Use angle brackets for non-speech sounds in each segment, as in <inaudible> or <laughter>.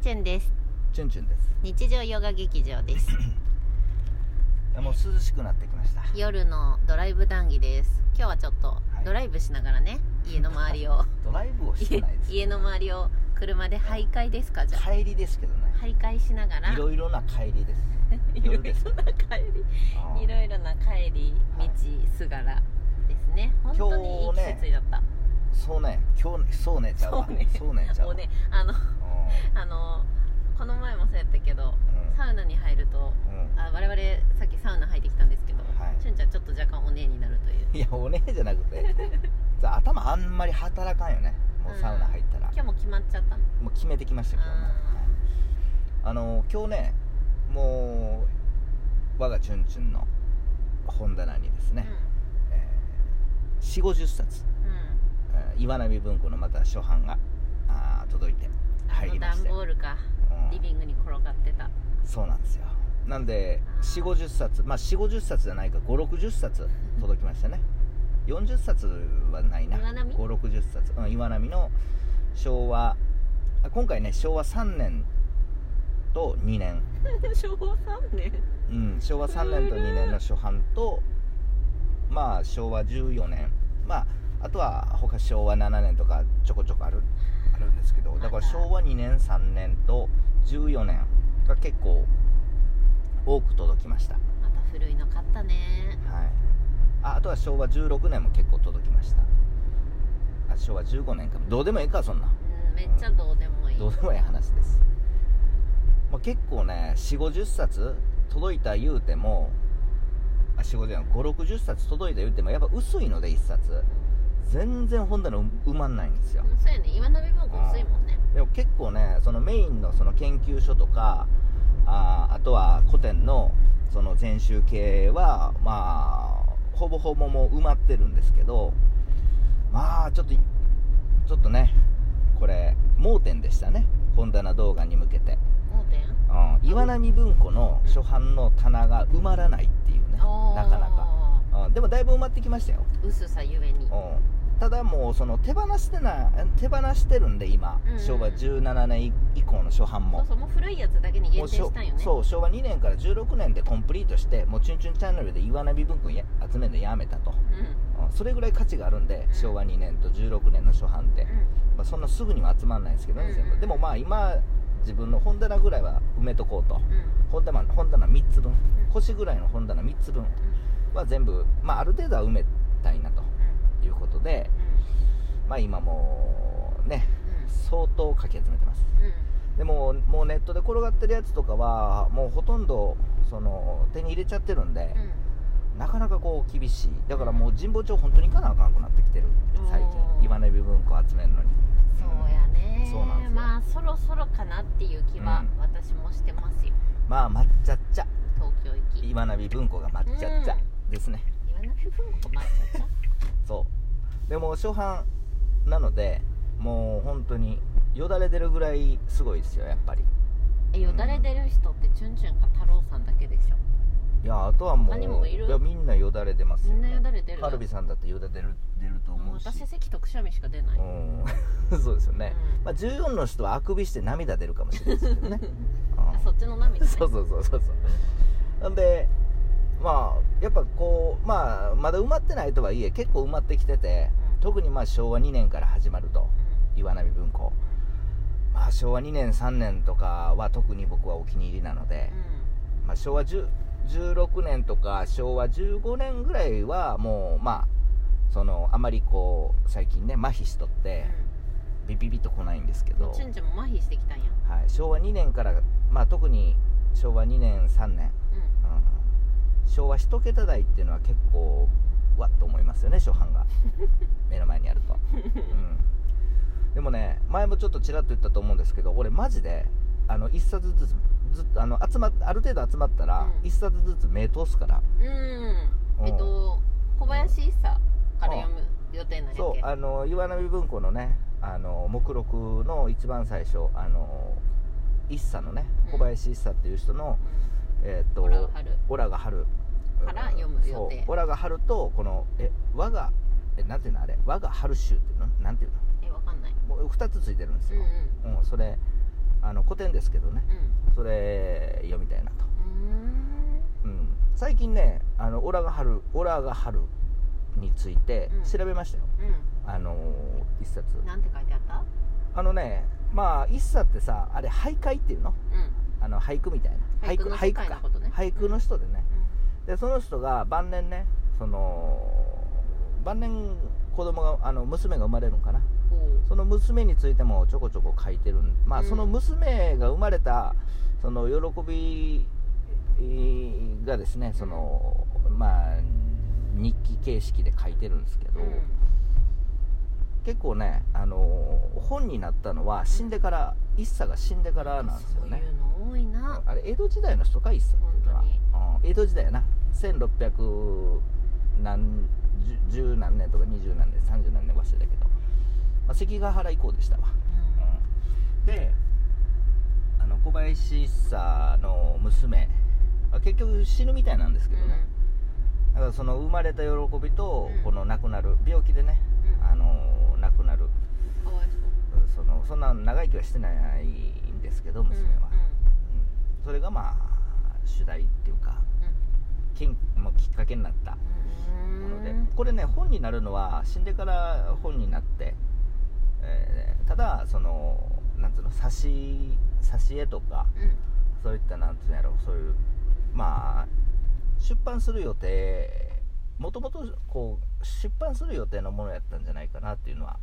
チュンです。チュンチュンです。日常ヨガ劇場です。<coughs> もう涼しくなってきました。夜のドライブ談義です。今日はちょっとい。ドライブしながらね、家の周りを。<laughs> ドライブをして家ないです。家の周りを車で徘徊ですかじゃあ。帰りですけどね。徘徊しながら。いろいろな帰りです。<laughs> いろいろな帰り。いろいろな帰り道すがらですね。本当にいい季節だった、そうね。今日そうねちゃうわ。そうね。そうねちゃうわ。もうねあのう <laughs> あのこの前もそうやったけどん。サウナに入るとうん。あ我々さっきサウナ入ってきたんですけど、はい。チュンちゃんちょっと若干お姉になるという。いやおねえじゃなくて <laughs> さ頭あんまり働かんよね。もうサウナ入ったら、今日も決まっちゃったの。もう決めてきました今日も。ああの今日ねもう我がチュンチュンの本棚にですね、えー、4 5 0冊、うんうん。えー岩波文庫のまた初版があー届いてあの段ボールか。うん。リビングに転がってた。そうなんですよ。なんであー。4 5 0冊まあ4 5 0冊じゃないか5 6 0冊届きましたね。40冊はないな。岩波？5 6 0冊、うん、岩波の昭和あ今回ね昭和3年と2年。昭和3 <laughs> 年？うん、昭和3年と2年の初版とまあ昭和14年。まああとは他昭和7年とかちょこちょこあるあるんですけどだから昭和2年3年と14年が結構多く届きました、はい、また古いの買ったね。ああとは昭和16年も結構届きました。あ昭和15年かも。どうでもいいかそんな。うんめっちゃどうでもいい。どうでもいい話です、まあ、結構ね4 5 0冊届いた言うてもあ4 5 0 5 6 0冊届いた言うてもやっぱ薄いので1冊全然本棚埋まんないんですよ。うんそうやね。岩波文庫薄いもんね。でも結構ねそのメインのその研究所とかあーあとは古典のその全集系はまあほぼほぼもう埋まってるんですけどまあちょっとちょっとねこれ盲点でしたね。本棚動画に向けて、盲点？うん、岩波文庫の初版の棚が埋まらないっていうね。おー。なかなか、うん、でもだいぶ埋まってきましたよ。薄さゆえに。うんただもうその手放してな手放してるんで今、うん。うん昭和17年以降の初版も。そうそうもう古いやつだけに限定したんよね。そう昭和2年から16年でコンプリートしてもうチュンチュンチャンネルで岩波文庫や集めるのやめたと、うん。うんそれぐらい価値があるんで、うん。昭和2年と16年の初版って、まあ、そんなすぐには集まらないんですけどね、うん。全部。でもまあ今自分の本棚ぐらいは埋めとこうと。うん。うん本棚本棚3つ分。うん。腰ぐらいの本棚3つ分は全部、まあ、ある程度は埋めたいなということで、まあ今もうね相当かき集めてます。でももうネットで転がってるやつとかはもうほとんどその手に入れちゃってるんで、うん。なかなかこう厳しい。だからもう神保町本当に行かなあかんくなってきてる。最近。岩波文庫集めるのに。そうやね。そうなんですよ。まあそろそろかなっていう気はうん。私もしてますよ。まあ抹茶っちゃ。東京行き。岩波文庫が抹茶っちゃですね、岩波文庫まっちゃったそう。でも初版なのでもう本当によだれ出るぐらいすごいですよやっぱり。えよだれ出る人ってチュンチュンか太郎さんだけでしょ？いやあとはもうもいる。やみんなよだれ出ますよ。みんなよだれ出るカルビさんだってよだれ出る出ると思うし。私関特殊味しか出ない、うん。<laughs> そうですよね、うん。まあ、14の人はあくびして涙出るかもしれないですけどね。<laughs> あそっちの涙ね。そうそうそうそうそう。なんでまあやっぱこうまあまだ埋まってないとはいえ結構埋まってきてて、うん。特にまあ昭和2年から始まるとうん。岩波文庫まあ昭和2年3年とかは特に僕はお気に入りなので、まあ、昭和10 16年とか昭和15年ぐらいはもうまあそのあまりこう最近ね麻痺しとってビビビッと来ないんですけど。うんもう、チュンチュンも麻痺してきたんや。はい、昭和2年から、まあ、特に昭和2年3年、うん、昭和1桁台っていうのは結構わっと思いますよね初版が。<laughs> 目の前にあると、うん、でもね前もちょっとちらっと言ったと思うんですけど俺マジであの1冊ずつずあの集まある程度集まったらうん。1冊ずつ目通すから、うん、うん、えっと小林一茶から読む予定なんやそう。あの岩波文庫のねあの目録の一番最初あの一茶のねうん。小林一茶っていう人の、えーっとオラが春オラが春から読む予定。オラが春とこのえ我がえなんていうのあれ？我が春集っていうの？なんていうの？えわかんない。もう2つついてるんですうんよ、うん。うんそれあの古典ですけどね。うん。それ読みたいなと、うーん。うん、最近ね「あのオラが春オラが春」についてうん。調べましたよ、うあの一冊。んなんて書いてあった？あのねまあ一冊ってさあれ俳諧っていうの？うんあの俳句みたいな。俳句の世界のことね。俳句の人でね、でその人が晩年ねその晩年子供があの娘が生まれるのかな。その娘についてもちょこちょこ書いてるん。まあ、うん。その娘が生まれたその喜びがですねそのまあ日記形式で書いてるんですけど、うん結構ねあの本になったのは死んでから一茶が死んでからなんですよね。そういうの多いな。あれ江戸時代の人か一茶っていうのは。本うん江戸時代やな。1600何十十何年とか二十何年三十何年忘れたけど、まあ、関ヶ原以降でしたわ、うん。であの小林一茶の娘。あ結局死ぬみたいなんですけどね、だからその生まれた喜びとうん。この亡くなる病気でね、のそんな長生きはしてないんですけど娘は、うん。それがまあ主題っていうかきんきっかけになったうんもので。これね本になるのは死んでから本になって、えーただそのなんつうの挿絵とかうん。そういったなんつうんやろそういうまあ出版する予定もともとこう出版する予定のものやったんじゃないかなっていうのは、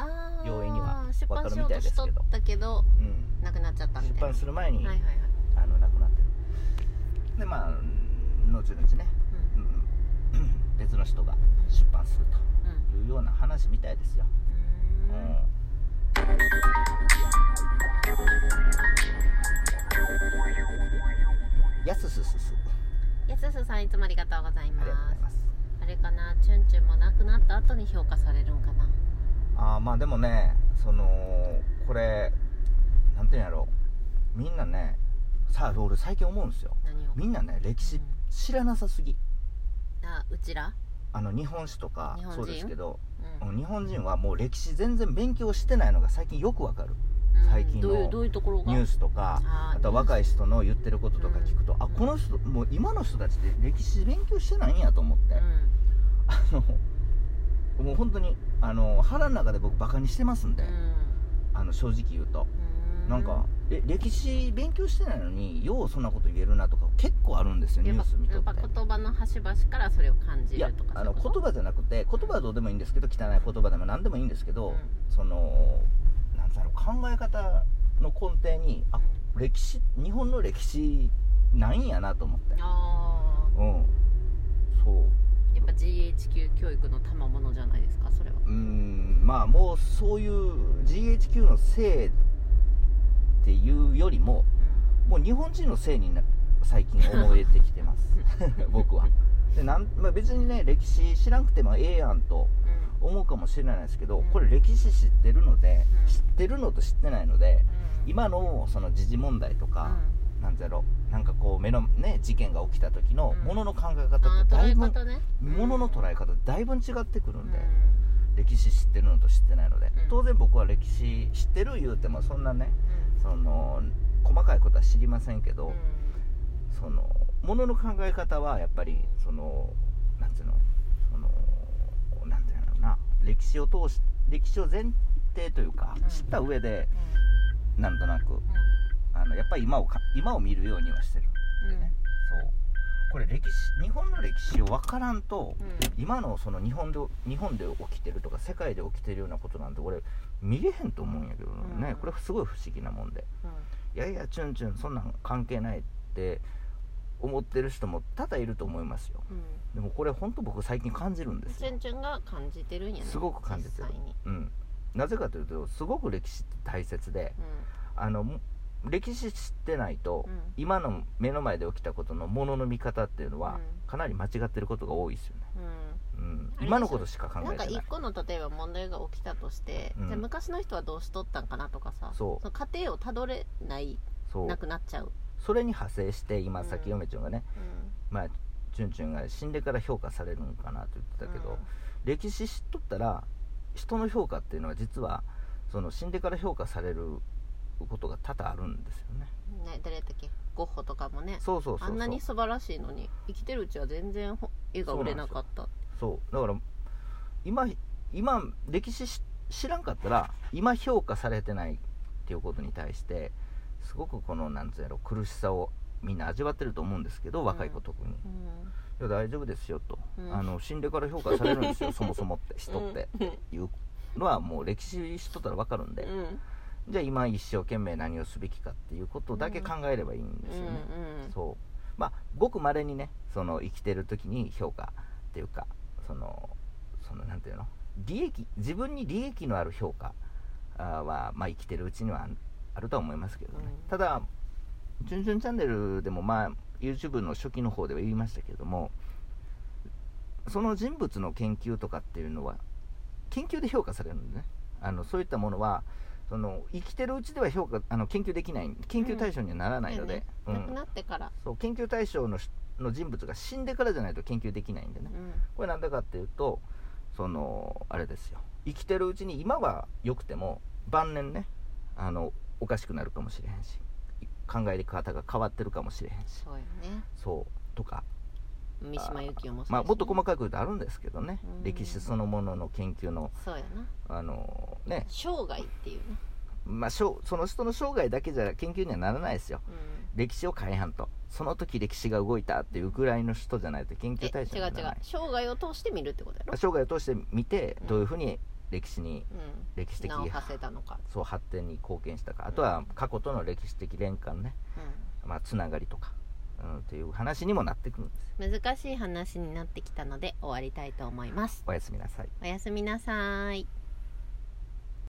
容易には出版しようとしとったけど。うん、なくなっちゃったみ出たいな。版する前に、はいはいはい。あの亡くなってる。でまあ後々ね、うん。うん別の人が出版するうんというような話みたいですよ、ううん。んやすすすす。やすすさんいつもありがとうございまますれかなチュンチュンも亡くなった後に評価されるんかな。あーまあでもねそのこれなんていうんやろみんなねさあ俺最近思うんですよ。何を？みんなね歴史うん。知らなさすぎ、あうちら？あの日本史とか日本人？そうですけど、うん。うん日本人はもう歴史全然勉強してないのが最近よくわかる最近のどういうどういうところが？ニュースとかあとは若い人の言ってることとか聞くと、うん。あこの人もう今の人たちって歴史勉強してないんやと思って、うん。あのもう本当にあの腹の中で僕バカにしてますんで、あの正直言うと、うん。なんかえ歴史勉強してないのにようそんなこと言えるなとか結構あるんですよニュース見とっやってぱ言葉の端々からそれを感じるとかあの言葉じゃなくて言葉はどうでもいいんですけど汚い言葉でも何でもいいんですけど、うん。そのだろう考え方の根底にあうん。歴史日本の歴史ないんやなと思って。あうん。そう。ーやっぱ GHQ 教育の賜物じゃないですかそれは。うーん。まあもうそういう GHQ のせいっていうよりももう日本人のせいにな最近思えてきてます。<laughs> 僕は。でなん、まあ、別にね歴史知らんくてもええやんとうん思うかもしれないですけどうん。これ歴史知ってるので、うん。知ってるのと知ってないのでうん。今のその時事問題とうん。か、なんだろうなんかこう目のね事件が起きた時のうん。ものの考えあ方ーってだいぶものの捉え方だいぶ違ってくるんで、う歴史知ってるのと知ってないので、うん。当然僕は歴史知ってる言うてもそんなねん。その細かいことは知りませんけど、うん。そのものの考え方はやっぱりそのなんていうのその歴史を通し歴史を前提というか、うん。知った上でうなんとなくん。あのやっぱり今をか今を見るようにはしてる。うん。うんね、そう。これ歴史日本の歴史を分からんと、うん。今のその日本で日本で起きてるとか世界で起きてるようなことなんて俺見れへんと思うんやけどね、うん。これすごい不思議なもんで。いやいやチュンチュンそんなん関係ないって思ってる人も多々いると思いますよ。うん。でもこれ本当僕最近感じるんですよ。チュンチュンが感じてるんやねすごく感じてる。うん。なぜかというとすごく歴史って大切であのも歴史知ってないと、うん。今の目の前で起きたことのものの見方っていうのは、うん。かなり間違ってることが多いですよね、うん。今のことしか考なんかえてない。一個の例えば問題が起きたとして、うん。じゃあ昔の人はどうしとったんかなとかさそう。の過程をたどれないそう。なくなっちゃう、それに派生して今うんさっき嫁ちゃんがね、まあチュンチュンが死んでから評価されるのかなと言ってたけど、歴史知っとったら人の評価っていうのは実はその死んでから評価されることが多々あるんですよね。ね誰だっけ？ゴッホとかもね。そうそうそうそう。あんなに素晴らしいのに生きてるうちは全然ほ絵が売れなかった。そう。だから今今歴史し知らんかったら今評価されてないっていうことに対してすごくこのなんつうやろ苦しさをみんな味わってると思うんですけど若い子特に、うん。いや大丈夫ですよと、うん。あの死んでから評価されるんですよ <laughs> そもそもって人って。うんいうのはもう歴史知っとったら分かるんで、うん。じゃあ今一生懸命何をすべきかっていうことだけ考えればいいんですよね、うんそう。まあごくまれにねその生きてる時に評価っていうかそのそのなんていうの？利益自分に利益のある評価は、まあ、生きてるうちにはああるとは思いますけどね、うん。ただ「チュンチュンチャンネル」でもまあ YouTube の初期の方では言いましたけれどもその人物の研究とかっていうのは研究で評価されるんでね。あのそういったものはその生きてるうちでは評価あの研究できない研究対象にはならないので、うん。亡くなってから。そう研究対象のしの人物が死んでからじゃないと研究できないんでね。うん。これなんだかっていうとそのあれですよ。生きてるうちに今は良くても晩年ねあのおかしくなるかもしれへんし考え方が変わってるかもしれへんし。そうよね。そう。とか。三島由紀夫もね。まあもっと細かく言うとあるんですけどね。うん。歴史そのものの研究の。そうやな。あのね。生涯っていうね、まあしょうその人の生涯だけじゃ研究にはならないですよ。うん、歴史を変えはんと。その時歴史が動いたっていうぐらいの人じゃないと研究対象にならない。う生涯を通して見るってことやろ、生涯を通して見てうん。どういうふうに歴史にうん、歴史的そう発展に貢献したか。あとは過去との歴史的連関ね、うまあ、つながりとか、うん、っていう話にもなってくるんです難しい話になってきたので終わりたいと思います。おやすみなさい。おやすみなさい